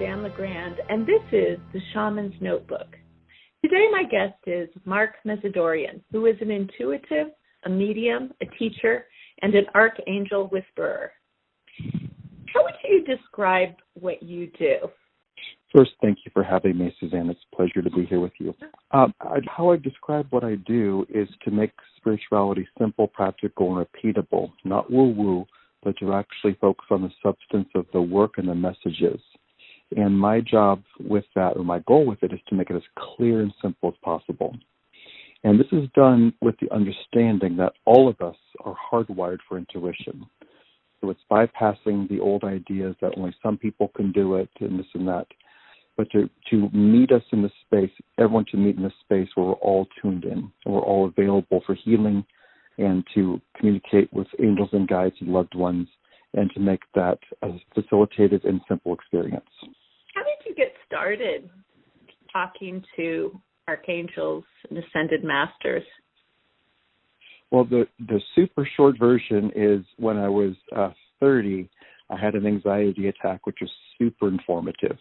Suzanne LaGrande, and this is the Shaman's Notebook. Today, my guest is Mark Mezadourian, who is an intuitive, a medium, a teacher, and an archangel whisperer. How would you describe what you do? First, thank you for having me, Suzanne. It's a pleasure to be here with you. Um, I, how I describe what I do is to make spirituality simple, practical, and repeatable, not woo woo, but to actually focus on the substance of the work and the messages. And my job with that, or my goal with it, is to make it as clear and simple as possible. And this is done with the understanding that all of us are hardwired for intuition. So it's bypassing the old ideas that only some people can do it and this and that but to, to meet us in this space, everyone to meet in this space where we're all tuned in and we're all available for healing and to communicate with angels and guides and loved ones and to make that a facilitated and simple experience. How did you get started talking to archangels and ascended masters? Well, the the super short version is when I was uh, 30, I had an anxiety attack, which was super informative.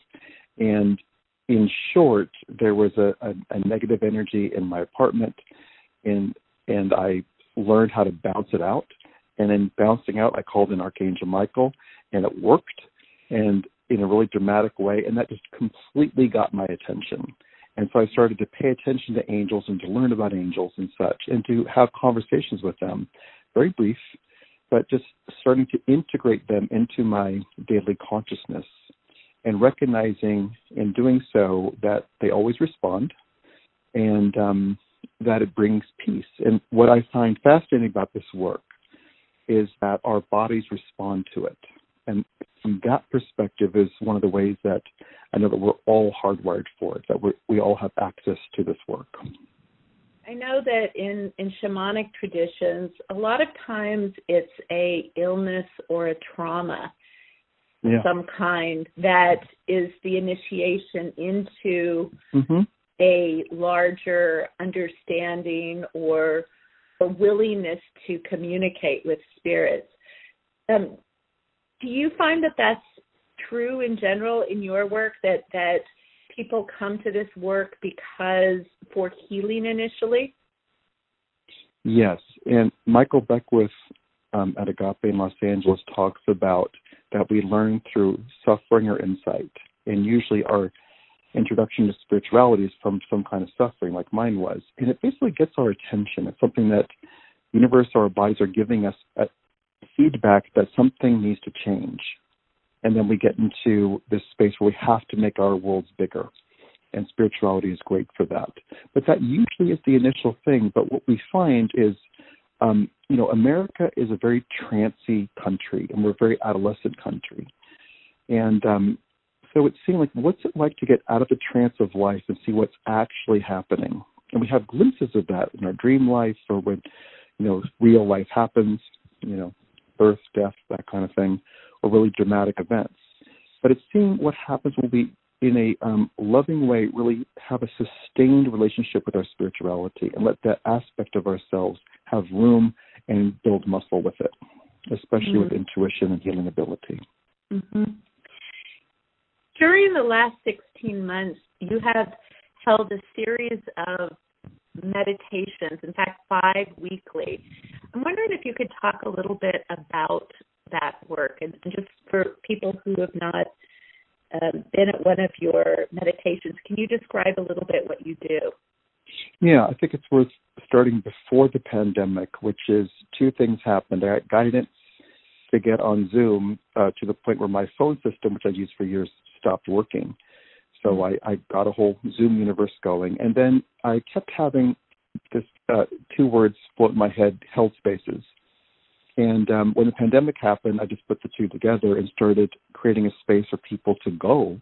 And in short, there was a, a, a negative energy in my apartment, and and I learned how to bounce it out. And in bouncing out, I called in Archangel Michael, and it worked, and in a really dramatic way, and that just completely got my attention. And so I started to pay attention to angels and to learn about angels and such, and to have conversations with them, very brief, but just starting to integrate them into my daily consciousness and recognizing in doing so that they always respond and um, that it brings peace. And what I find fascinating about this work is that our bodies respond to it. And from that perspective is one of the ways that I know that we're all hardwired for it, that we we all have access to this work. I know that in, in shamanic traditions, a lot of times it's a illness or a trauma yeah. some kind that is the initiation into mm-hmm. a larger understanding or a willingness to communicate with spirits. Um, do you find that that's true in general in your work that that people come to this work because for healing initially? Yes, and Michael Beckwith um, at Agape in Los Angeles talks about that we learn through suffering or insight. And usually our introduction to spirituality is from some kind of suffering, like mine was. And it basically gets our attention. It's something that universe or our bodies are giving us feedback that something needs to change. And then we get into this space where we have to make our worlds bigger. And spirituality is great for that. But that usually is the initial thing. But what we find is um, you know, America is a very trancy country, and we're a very adolescent country. And um, so it seemed like, what's it like to get out of the trance of life and see what's actually happening? And we have glimpses of that in our dream life, or when, you know, real life happens, you know, birth, death, that kind of thing, or really dramatic events. But it's seeing what happens when we in a um, loving way, really have a sustained relationship with our spirituality and let that aspect of ourselves have room and build muscle with it, especially mm-hmm. with intuition and healing ability. Mm-hmm. During the last 16 months, you have held a series of meditations, in fact, five weekly. I'm wondering if you could talk a little bit about that work and just for people who have not um, been at one of your meditations. Can you describe a little bit what you do? Yeah, I think it's worth starting before the pandemic, which is two things happened. I got guidance to get on Zoom uh, to the point where my phone system, which I've used for years, stopped working. So mm-hmm. I, I got a whole Zoom universe going. And then I kept having this uh, two words float in my head, held spaces. And um, when the pandemic happened, I just put the two together and started creating a space for people to go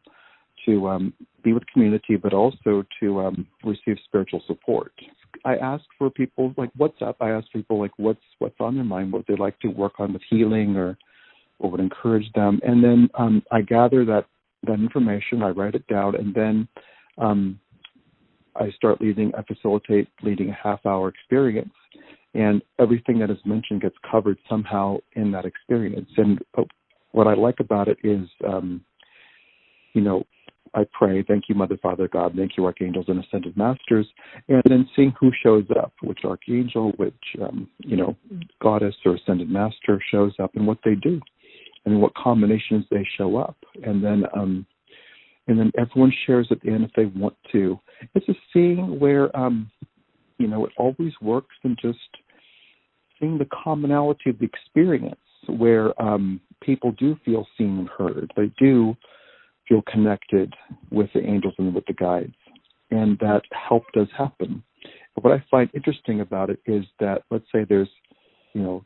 to um, be with community, but also to um, receive spiritual support. I ask for people like, "What's up?" I ask people like, "What's what's on their mind? What they'd like to work on with healing, or what would encourage them?" And then um, I gather that that information, I write it down, and then um, I start leading. I facilitate leading a half hour experience and everything that is mentioned gets covered somehow in that experience. And what I like about it is um, you know, I pray, thank you, Mother, Father, God, thank you, archangels and ascended masters, and then seeing who shows up, which archangel, which um, you know, goddess or ascended master shows up, and what they do, and what combinations they show up, and then um, and then everyone shares at the end if they want to. It's just seeing where um, you know it always works, and just seeing the commonality of the experience where um, people do feel seen and heard. They do feel connected with the angels and with the guides. And that help does happen. But what I find interesting about it is that let's say there's, you know,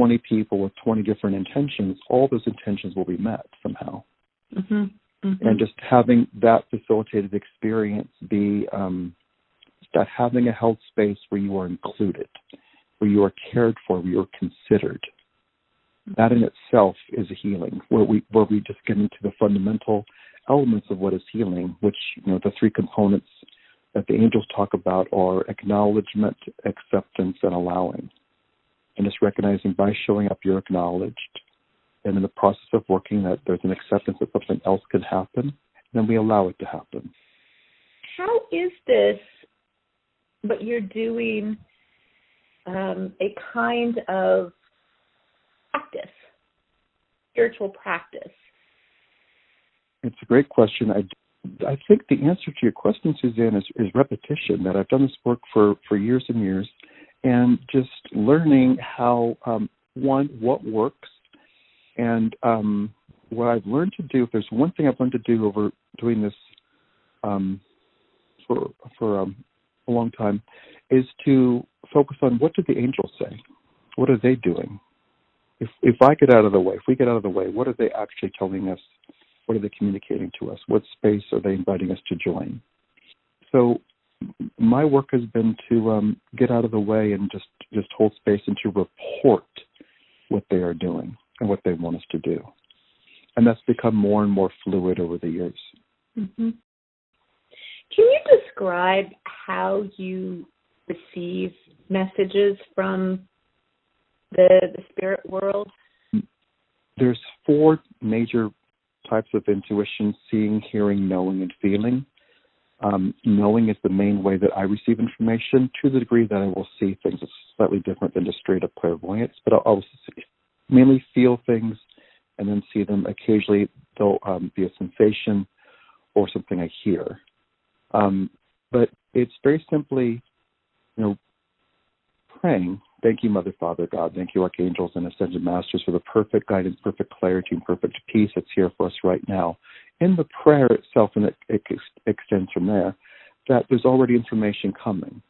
20 people with 20 different intentions, all those intentions will be met somehow. Mm-hmm. Mm-hmm. And just having that facilitated experience be um, that having a held space where you are included, where you are cared for, where you are considered, that in itself is a healing where we where we just get into the fundamental elements of what is healing which you know the three components that the angels talk about are acknowledgement acceptance and allowing and just recognizing by showing up you're acknowledged and in the process of working that there's an acceptance that something else can happen and then we allow it to happen how is this but you're doing um, a kind of practice, spiritual practice? It's a great question. I, I think the answer to your question, Suzanne, is, is repetition. That I've done this work for, for years and years, and just learning how um, one what works, and um, what I've learned to do. If there's one thing I've learned to do over doing this um, for for um, a long time, is to focus on what did the angels say? What are they doing? if if I get out of the way, if we get out of the way, what are they actually telling us? What are they communicating to us? What space are they inviting us to join? So my work has been to um, get out of the way and just just hold space and to report what they are doing and what they want us to do, and that's become more and more fluid over the years. Mm-hmm. Can you describe how you receive messages from the, the spirit world? There's four major types of intuition seeing, hearing, knowing, and feeling. Um, knowing is the main way that I receive information to the degree that I will see things. It's slightly different than just straight up clairvoyance, but I'll, mainly feel things and then see them. Occasionally, there'll um, be a sensation or something I hear. Um, but it's very simply, you know, praying Thank you, Mother, Father, God. Thank you, archangels and ascended masters, for the perfect guidance, perfect clarity, and perfect peace that's here for us right now. In the prayer itself, and it, it extends from there, that there's already information coming.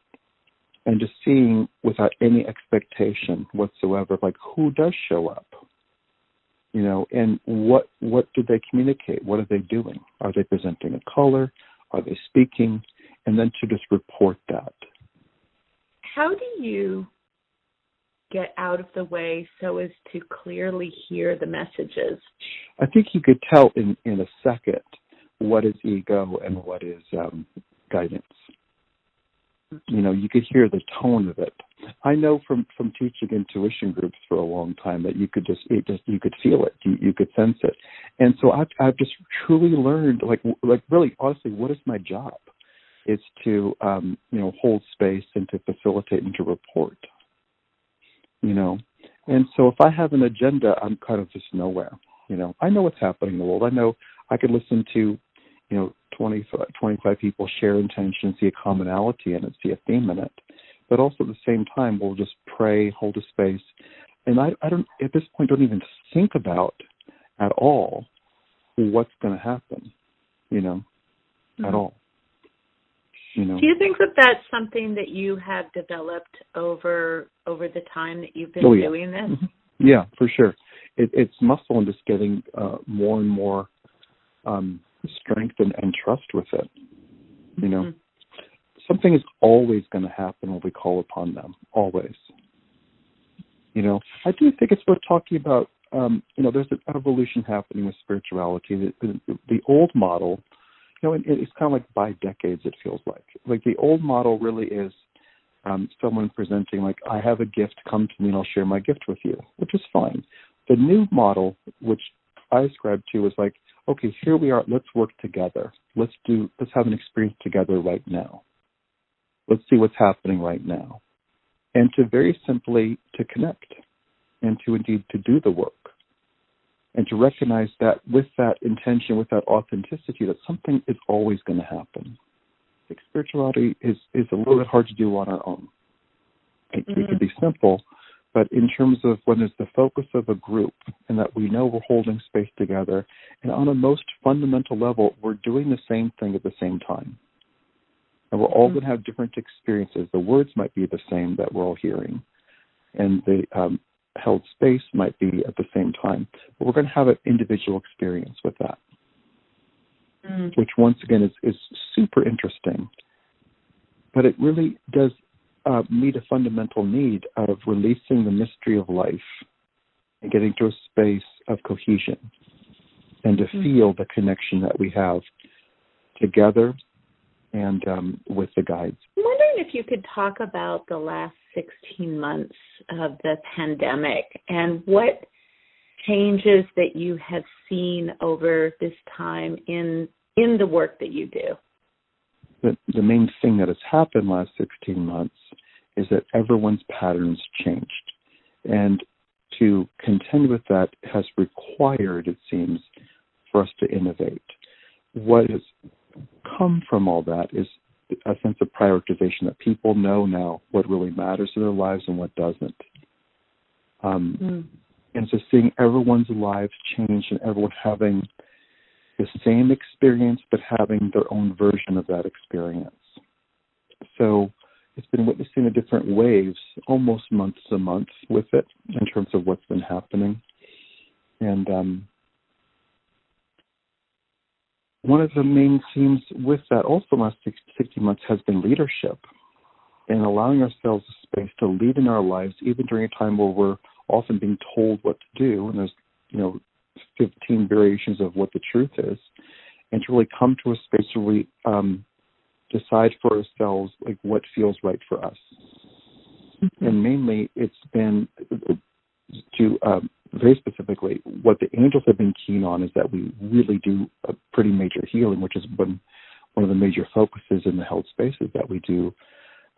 And just seeing without any expectation whatsoever, like who does show up, you know, and what what do they communicate? What are they doing? Are they presenting a color? Are they speaking? And then to just report that. How do you get out of the way so as to clearly hear the messages? I think you could tell in, in a second what is ego and what is um, guidance. You know, you could hear the tone of it. I know from from teaching intuition groups for a long time that you could just it just you could feel it, you you could sense it, and so I've I've just truly learned like like really honestly, what is my job? It's to um, you know hold space and to facilitate and to report you know. And so if I have an agenda, I'm kind of just nowhere. You know, I know what's happening in the world. I know I could listen to, you know, 20, 25 people share intention, see a commonality in it, see a theme in it. But also at the same time, we'll just pray, hold a space. And I, I don't, at this point, don't even think about at all what's going to happen, you know, mm-hmm. at all. You know. Do you think that that's something that you have developed over over the time that you've been oh, yeah. doing this? Mm-hmm. Yeah, for sure. It, it's muscle and just getting uh, more and more um, strength and, and, trust with it. You know, mm-hmm. something is always going to happen when we call upon them. Always. You know, I do think it's worth talking about. Um, you know, there's an evolution happening with spirituality. The, the, the old model you know, it, it's kind of like by decades. It feels like like the old model really is um, someone presenting like I have a gift, come to me and I'll share my gift with you, which is fine. The new model, which I ascribe to, is like okay, here we are. Let's work together. Let's do. Let's have an experience together right now. Let's see what's happening right now, and to very simply to connect, and to indeed to do the work, and to recognize that with that intention, with that authenticity, that something is always going to happen. Like spirituality is is a little bit hard to do on our own. It, mm-hmm. it can be simple, but in terms of when it's the focus of a group and that we know we're holding space together, and on a most fundamental level, we're doing the same thing at the same time. And we're all mm-hmm. going to have different experiences. The words might be the same that we're all hearing, and the um, held space might be at the same time. But we're going to have an individual experience with that, mm-hmm. which once again is, is super interesting. But it really does uh, meet a fundamental need of releasing the mystery of life and getting to a space of cohesion and to mm-hmm. feel the connection that we have together and um, with the guides. I'm wondering if you could talk about the last 16 months of the pandemic and what changes that you have seen over this time in in the work that you do the, the main thing that has happened last 16 months is that everyone's patterns changed. And to contend with that has required, it seems, for us to innovate. What has come from all that is a sense of prioritization that people know now what really matters in their lives and what doesn't. Um, mm. And so seeing everyone's lives change and everyone having the same experience but having their own version of that experience. So it's been witnessing the different waves almost month to month with it in terms of what's been happening. And um, one of the main themes with that also last 60 months has been leadership and allowing ourselves a space to lead in our lives even during a time where we're often being told what to do and there's you know 15 variations of what the truth is, and to really come to a space where we um, decide for ourselves like what feels right for us. Mm-hmm. And mainly, it's been to um, very specifically what the angels have been keen on is that we really do a pretty major healing, which has been one of the major focuses in the held spaces that we do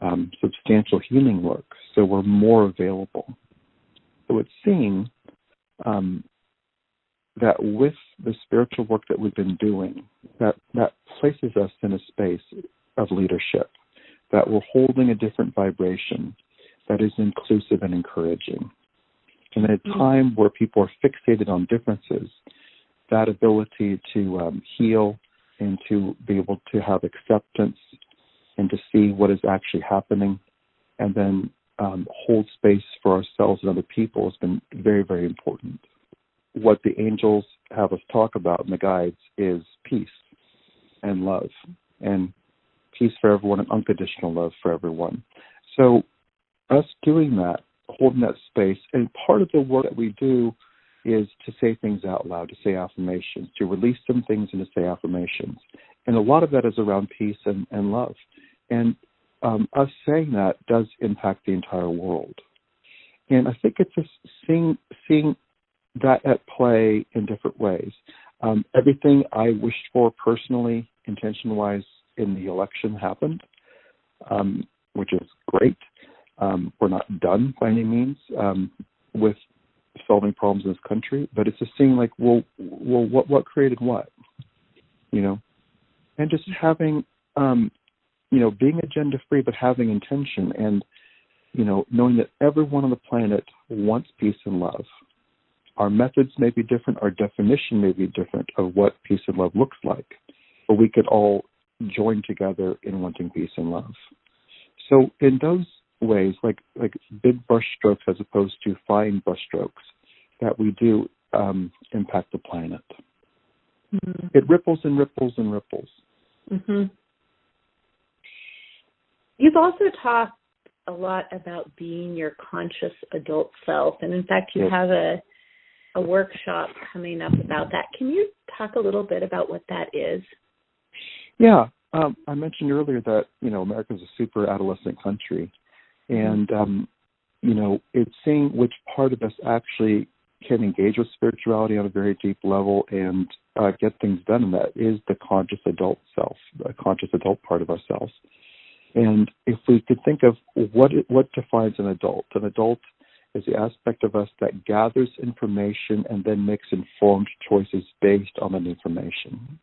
um, substantial healing work. So we're more available. So it's seeing um, that with the spiritual work that we've been doing, that that places us in a space of leadership, that we're holding a different vibration that is inclusive and encouraging. And at a mm-hmm. time where people are fixated on differences, that ability to um, heal and to be able to have acceptance and to see what is actually happening and then um, hold space for ourselves and other people has been very, very important what the angels have us talk about in the guides is peace and love and peace for everyone and unconditional love for everyone. So, us doing that, holding that space, and part of the work that we do is to say things out loud, to say affirmations, to release some things and to say affirmations. And a lot of that is around peace and, and love. And um, us saying that does impact the entire world. And I think it's just seeing seeing that at play in different ways. Um, everything I wished for personally, intention wise, in the election happened, um, which is great. Um, we're not done by any means um, with solving problems in this country, but it's just seeing like, well, well, what what created what, you know, and just having, um, you know, being agenda free, but having intention and, you know, knowing that everyone on the planet wants peace and love. Our methods may be different, our definition may be different of what peace and love looks like, but we could all join together in wanting peace and love. So in those ways, like like big brush strokes as opposed to fine brush strokes, that we do um, impact the planet. Mm-hmm. It ripples and ripples and ripples. Mm-hmm. You've also talked a lot about being your conscious adult self, and in fact, you yes. have a a workshop coming up about that. Can you talk a little bit about what that is? Yeah, um, I mentioned earlier that you know America is a super adolescent country, and um, you know it's seeing which part of us actually can engage with spirituality on a very deep level and uh, get things done, and that is the conscious adult self, the conscious adult part of ourselves. And if we could think of what what defines an adult, an adult is the aspect of us that gathers information and then makes informed choices based on that information.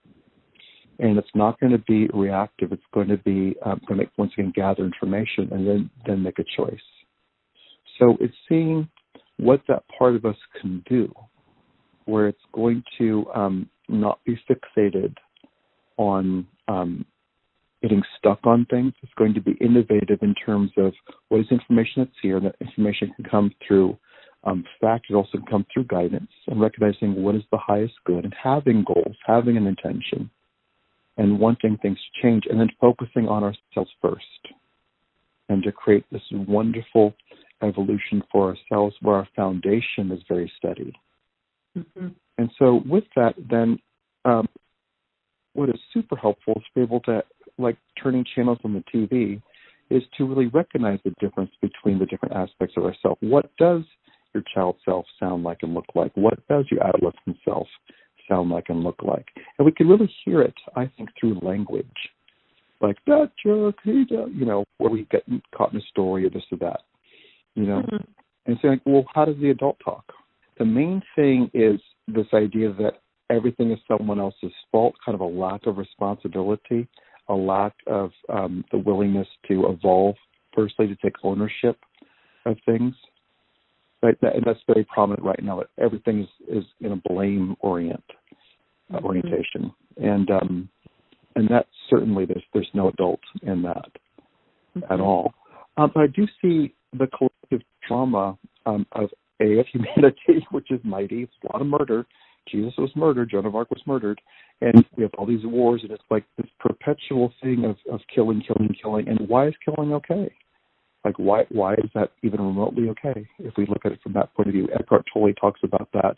And it's not going to be reactive. It's going to be um, going to once again gather information and then then make a choice. So it's seeing what that part of us can do, where it's going to um, not be fixated on um, getting stuck on things. It's going to be innovative in terms of what is information that's here. That information can come through um, fact. It also can come through guidance and recognizing what is the highest good and having goals, having an intention, and wanting things to change, and then focusing on ourselves first, and to create this wonderful evolution for ourselves where our foundation is very steady. Mm-hmm. And so, with that, then um, what is super helpful is to be able to, like turning channels on the TV, is to really recognize the difference between the different aspects of ourself. What does your child self sound like and look like? What does your adolescent self sound like and look like? And we can really hear it, I think, through language. Like that jerk, he does, you know, where we get caught in a story or this or that, you know, mm-hmm. and saying, well, how does the adult talk? The main thing is this idea that everything is someone else's fault, kind of a lack of responsibility, a lack of um, the willingness to evolve, firstly, to take ownership of things. Right, and that's very prominent right now. That everything is, is in a blame orient mm-hmm. orientation, and um, and that certainly there's there's no adult in that mm-hmm. at all. Um, but I do see the collective trauma um, of a of humanity, which is mighty. It's a lot of murder, Jesus was murdered, Joan of Arc was murdered, and we have all these wars, and it's like this perpetual thing of of killing, killing, killing. And why is killing okay? Like why why is that even remotely okay? If we look at it from that point of view, Eckhart Tolle talks about that.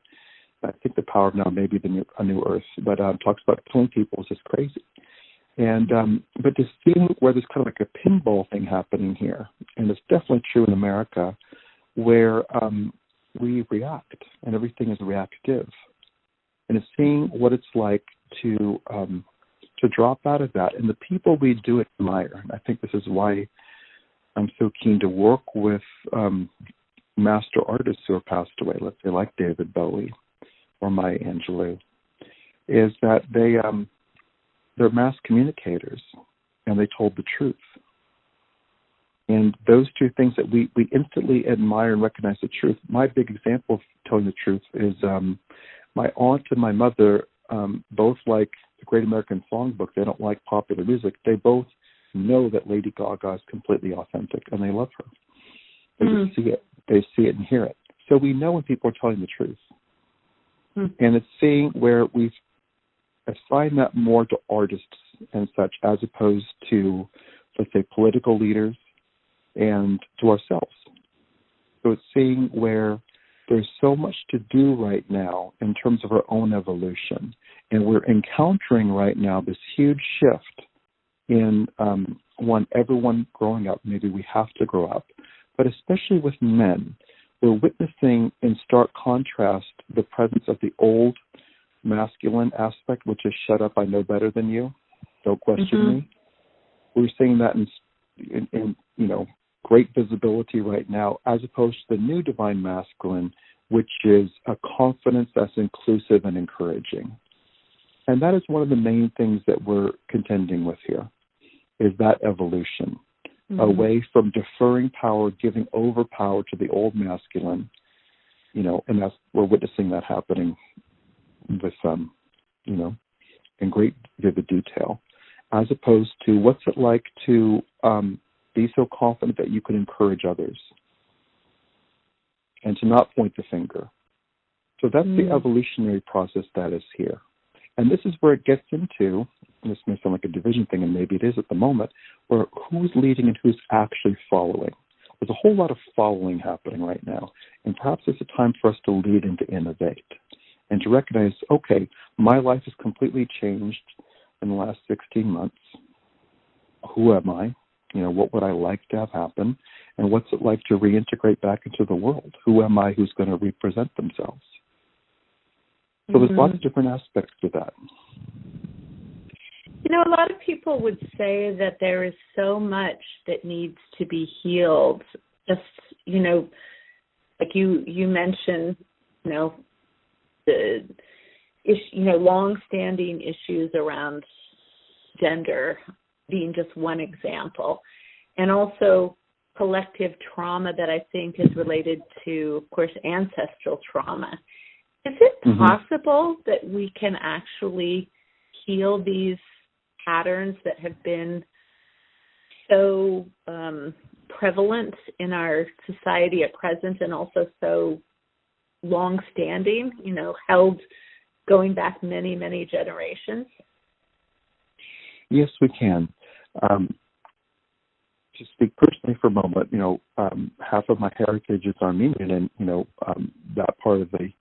I think the power of now maybe the new, a new earth, but um, talks about killing people is just crazy. And um, but to see where there's kind of like a pinball thing happening here, and it's definitely true in America, where um, we react and everything is reactive and it's seeing what it's like to um, to drop out of that. And the people we do admire, and I think this is why I'm so keen to work with um, master artists who have passed away, let's say like David Bowie or Maya Angelou, is that they um, they're mass communicators and they told the truth. And those two things that we, we instantly admire and recognize the truth. My big example of telling the truth is um, my aunt and my mother um, both like the Great American Songbook. They don't like popular music. They both know that Lady Gaga is completely authentic, and they love her. They mm. see it. They see it and hear it. So we know when people are telling the truth. Mm. And it's seeing where we've assigned that more to artists and such, as opposed to, let's say, political leaders and to ourselves. So it's seeing where there's so much to do right now in terms of our own evolution. And we're encountering right now this huge shift in um, one, everyone growing up. Maybe we have to grow up, but especially with men, we're witnessing in stark contrast the presence of the old masculine aspect, which is shut up, I know better than you, don't question mm-hmm. me. We're seeing that in, in, in you know great visibility right now, as opposed to the new divine masculine, which is a confidence that's inclusive and encouraging. And that is one of the main things that we're contending with here, is that evolution mm-hmm. away from deferring power, giving over power to the old masculine, you know, and that's we're witnessing that happening with um, you know, in great vivid detail, as opposed to what's it like to um, be so confident that you can encourage others and to not point the finger. So that's mm. the evolutionary process that is here. And this is where it gets into, this may sound like a division thing, and maybe it is at the moment, where who's leading and who's actually following. There's a whole lot of following happening right now. And perhaps it's a time for us to lead and to innovate and to recognize, okay, my life has completely changed in the last 16 months. Who am I? You know, what would I like to have happen? And what's it like to reintegrate back into the world? Who am I who's going to represent themselves? So mm-hmm. there's lots of different aspects to that. You know, a lot of people would say that there is so much that needs to be healed. Just, you know, like you you mentioned, you know, the you know, long-standing issues around gender being just one example, and also collective trauma that I think is related to, of course, ancestral trauma. Is it mm-hmm. possible that we can actually heal these patterns that have been so um, prevalent in our society at present and also so long standing, you know, held going back many, many generations? Yes, we can. Um, to speak personally for a moment, you know, um, half of my heritage is Armenian, and you know, um, that part of the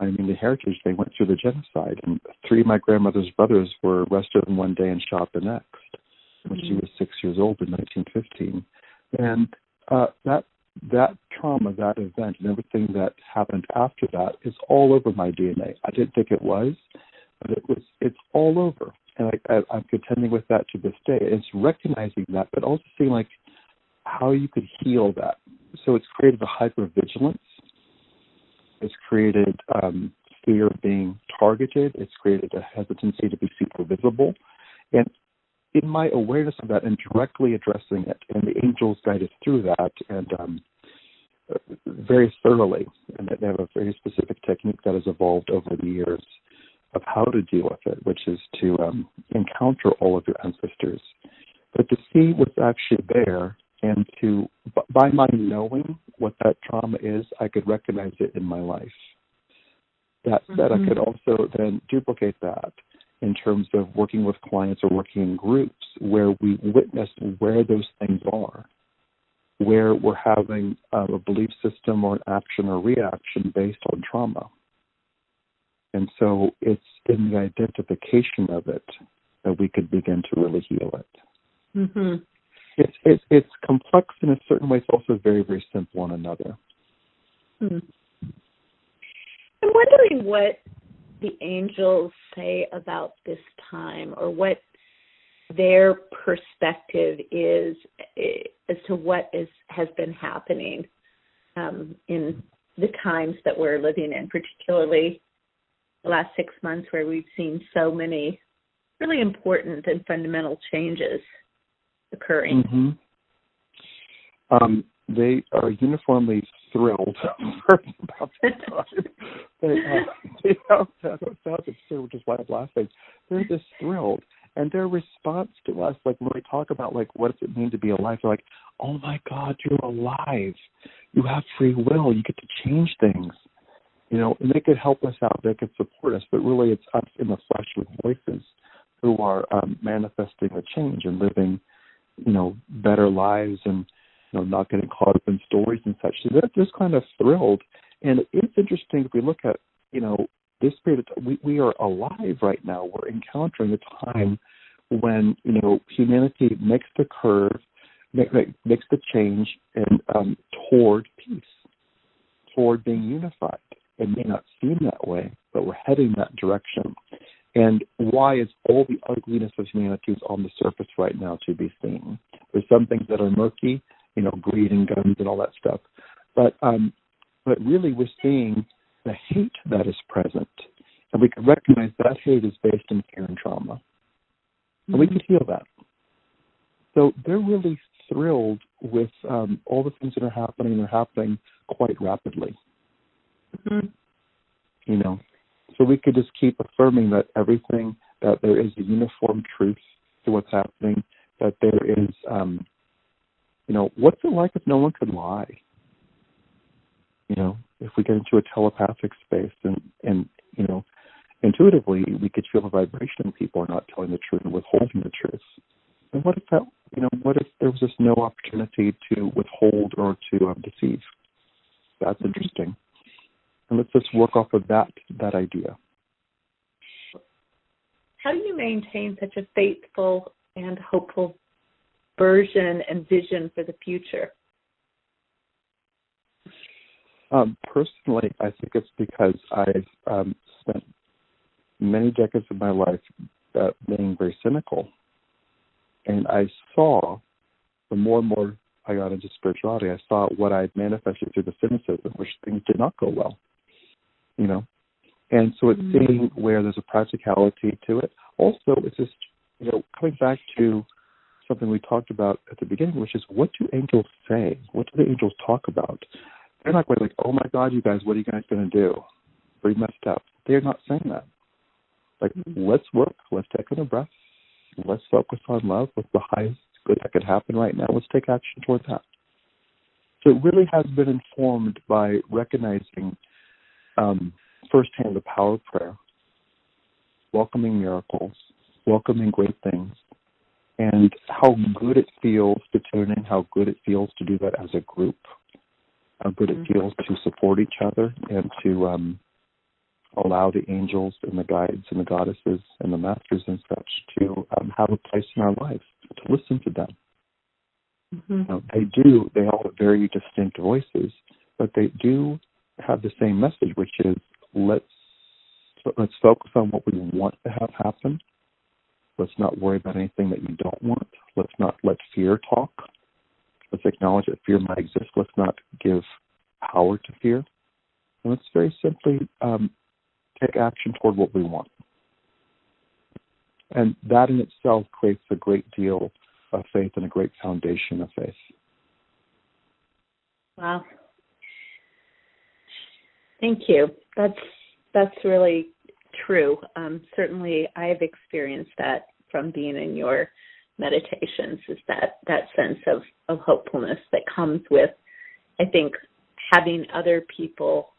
Armenian heritage, they went through the genocide, and three of my grandmother's brothers were arrested in one day and shot the next when mm-hmm. she was six years old in 1915, and uh, that that trauma, that event, and everything that happened after that is all over my DNA. I didn't think it was, but it was. It's all over, and I, I, I'm contending with that to this day. It's recognizing that, but also seeing like how you could heal that. So it's created a hypervigilance. It's created um, fear of being targeted. It's created a hesitancy to be super visible, and in my awareness of that and directly addressing it, and the angels guided through that and um, very thoroughly, and they have a very specific technique that has evolved over the years of how to deal with it, which is to um, encounter all of your ancestors, but to see what's actually there, and to by my knowing what that trauma is, I could recognize it in my life. That said, mm-hmm. I could also then duplicate that in terms of working with clients or working in groups where we witness where those things are, where we're having uh, a belief system or an action or reaction based on trauma. And so it's in the identification of it that we could begin to really heal it. Mm-hmm. It's, it's, it's complex in a certain way. It's also very, very simple in another. Hmm. I'm wondering what the angels say about this time or what their perspective is eh, as to what is has been happening um, in the times that we're living in, particularly the last six months where we've seen so many really important and fundamental changes occurring. Mm-hmm. Um, they are uniformly thrilled about the time. they, uh, you know, that sounds absurd, which is why I'm laughing. They're just thrilled. And their response to us, like when we talk about like what does it mean to be alive, they're like, Oh my God, you're alive. You have free will. You get to change things. You know, and they could help us out, they could support us, but really it's us in the flesh with voices who are um, manifesting the change and living, you know, better lives and you know, not getting caught up in stories and such. So they're just kind of thrilled. And it's interesting if we look at, you know, this period of time, we, we are alive right now. We're encountering a time when, you know, humanity makes the curve, make, make, makes the change and um, toward peace, toward being unified. It may not seem that way, but we're heading that direction. And why is all the ugliness of humanity is on the surface right now to be seen? There's some things that are murky, you know, greed and guns and all that stuff. But um, but really, we're seeing the hate that is present, and we can recognize that hate is based in fear and trauma, mm-hmm. and we mm-hmm. can heal that. So they're really thrilled with um, all the things that are happening. And they're happening quite rapidly. Mm-hmm. You know, so we could just keep affirming that everything that there is a uniform truth to what's happening, that there is um, you know, what's it like if no one could lie? You know, if we get into a telepathic space and and you know, intuitively we could feel the vibration people are not telling the truth and withholding the truth. And what if that you know, what if there was just no opportunity to withhold or to um, deceive? That's mm-hmm. interesting. And let's just work off of that that idea. How do you maintain such a faithful and hopeful version and vision for the future? Um, personally, I think it's because I've um, spent many decades of my life uh, being very cynical, and I saw the more and more I got into spirituality, I saw what I manifested through the cynicism, which things did not go well. You know, and so it's mm-hmm. seeing where there's a practicality to it. Also, it's just you know coming back to something we talked about at the beginning, which is what do angels say? What do the angels talk about? They're not going like, oh my God, you guys, what are you guys going to do? Pretty messed up. They're not saying that. Like, mm-hmm. let's work. Let's take in a breath. Let's focus on love. What's the highest good that could happen right now? Let's take action towards that. So it really has been informed by recognizing um, firsthand the power of prayer, welcoming miracles, welcoming great things, and how good it feels to tune in, how good it feels to do that as a group, how good mm-hmm. it feels to support each other and to um, allow the angels and the guides and the goddesses and the masters and such to um, have a place in our lives, to listen to them. Mm-hmm. Now, they do, they all have very distinct voices, but they do have the same message, which is let's let's focus on what we want to have happen. Let's not worry about anything that you don't want. Let's not let fear talk. Let's acknowledge that fear might exist. Let's not give power to fear. And let's very simply um, take action toward what we want. And that in itself creates a great deal of faith and a great foundation of faith. Wow. Thank you. That's that's really true. Um, certainly, I have experienced that from being in your meditations. Is that that sense of of hopefulness that comes with, I think, having other people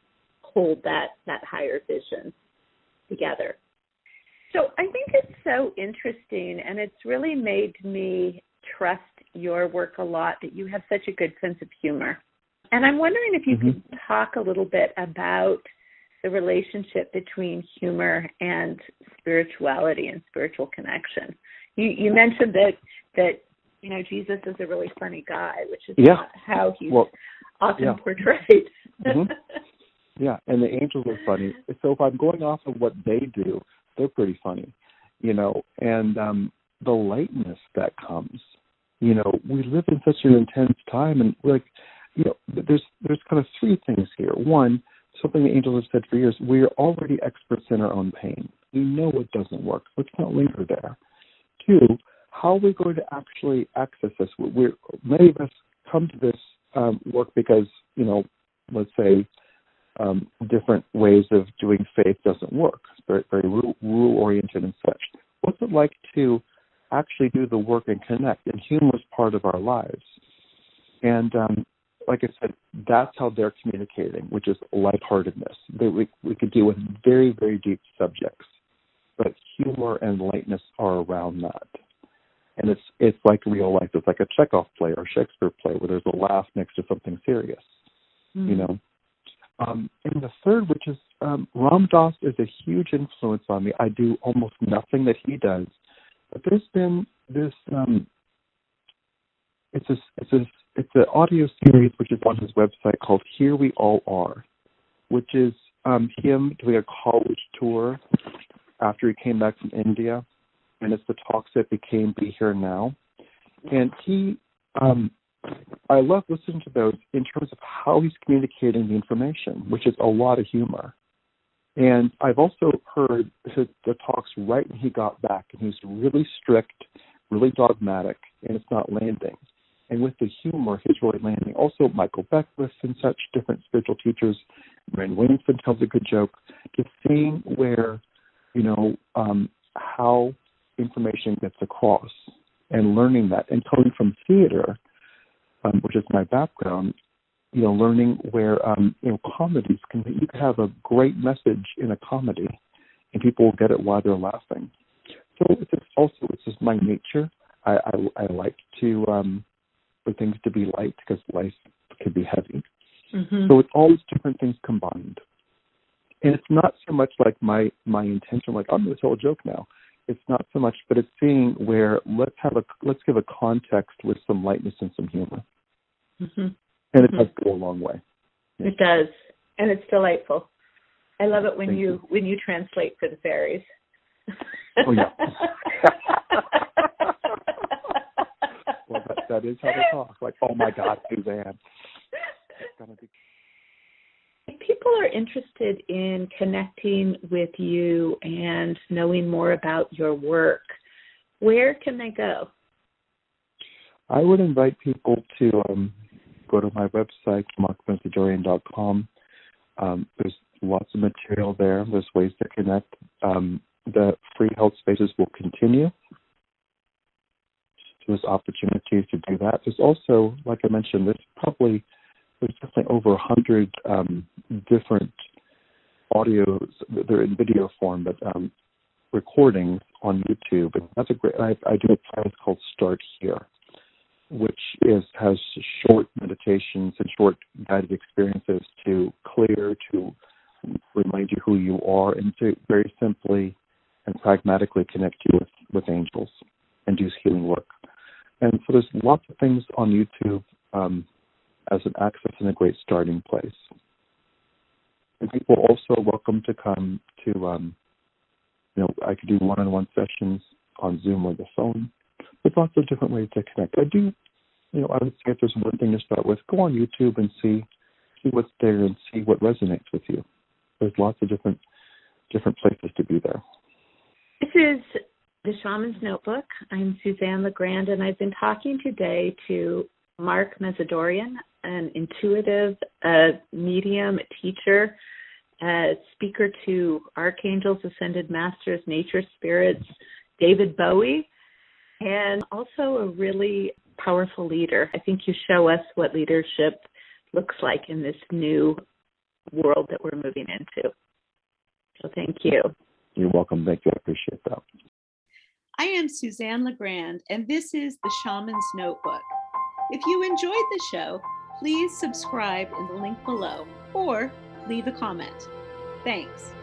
hold that that higher vision together. So I think it's so interesting, and it's really made me trust your work a lot that you have such a good sense of humor. And I'm wondering if you mm-hmm. could talk a little bit about the relationship between humor and spirituality and spiritual connection. You you mentioned that that you know Jesus is a really funny guy, which is yeah. how he's well, often yeah. portrayed. mm-hmm. Yeah, and the angels are funny. So if I'm going off of what they do, they're pretty funny, you know. And um the lightness that comes, you know, we live in such an intense time, and like, you know, there's there's kind of three things here. One, something the angels have said for years: we are already experts in our own pain. We know what doesn't work. Let's not linger there. Two, how are we going to actually access this? We're many of us come to this um, work because you know, let's say um, different ways of doing faith doesn't work. It's very, very rule oriented and such. What's it like to actually do the work and connect? And humor is part of our lives. And um, like I said, that's how they're communicating, which is lightheartedness. They, we, we could deal with very, very deep subjects, but humor and lightness are around that. And it's it's like real life. It's like a Chekhov play or Shakespeare play where there's a laugh next to something serious. Mm. You know, um, and the third, which is um, Ram Dass, is a huge influence on me. I do almost nothing that he does, but there's been this. Um, it's a it's a it's an audio series which is on his website called "Here We All Are," which is um, him doing a college tour after he came back from India, and it's the talks that became "Be Here Now," and he um, I love listening to those in terms of how he's communicating the information, which is a lot of humor. And I've also heard his, the talks right when he got back, and he's really strict, really dogmatic, and it's not landing. And with the humor, he's really landing. Also, Michael Beckwith and such different spiritual teachers. Marianne Williamson tells a good joke. Just seeing where, you know, um, how information gets across and learning that. And coming from theater, um, which is my background, you know, learning where um, you know comedies can you can have a great message in a comedy, and people will get it while they're laughing. So it's also it's just my nature. I I, I like to um, for things to be light because life can be heavy. Mm-hmm. So it's all these different things combined, and it's not so much like my my intention, like I'm going to tell a joke now it's not so much, but it's seeing where let's have a let's give a context with some lightness and some humor, mm-hmm. and it mm-hmm. does go a long way. It does, and it's delightful. I love it when you, you, when you translate for the fairies. Oh yeah. that, is how they talk. Like, oh my God, Suzanne. Be... If people are interested in connecting with you and knowing more about your work, where can they go? I would invite people to um, go to my website, markmezadourian.com. Um, there's lots of material there. There's ways to connect. Um, the free held spaces will continue. There's opportunities to do that. There's also, like I mentioned, there's probably there's definitely over a hundred um, different audios. They're in video form, but um, recordings on YouTube. And that's a great. I, I do a place called Start Here, which is has short meditations and short guided experiences to clear, to remind you who you are, and to very simply and pragmatically connect you with, with angels and do healing work. And so there's lots of things on YouTube um, as an access and a great starting place. And people are also welcome to come to, um, you know, I could do one-on-one sessions on Zoom or the phone. There's lots of different ways to connect. I do, you know, I would say if there's one thing to start with, go on YouTube and see see what's there and see what resonates with you. There's lots of different different places to be there. This is the Shaman's Notebook. I'm Suzanne LaGrande, and I've been talking today to Mark Mezadourian, an intuitive, uh, a medium, teacher, a speaker to archangels, ascended masters, nature spirits, David Bowie, and also a really powerful leader. I think you show us what leadership looks like in this new world that we're moving into. So thank you. You're welcome. Thank you. I appreciate that. I am Suzanne LaGrande, and this is the Shaman's Notebook. If you enjoyed the show, please subscribe in the link below or leave a comment. Thanks.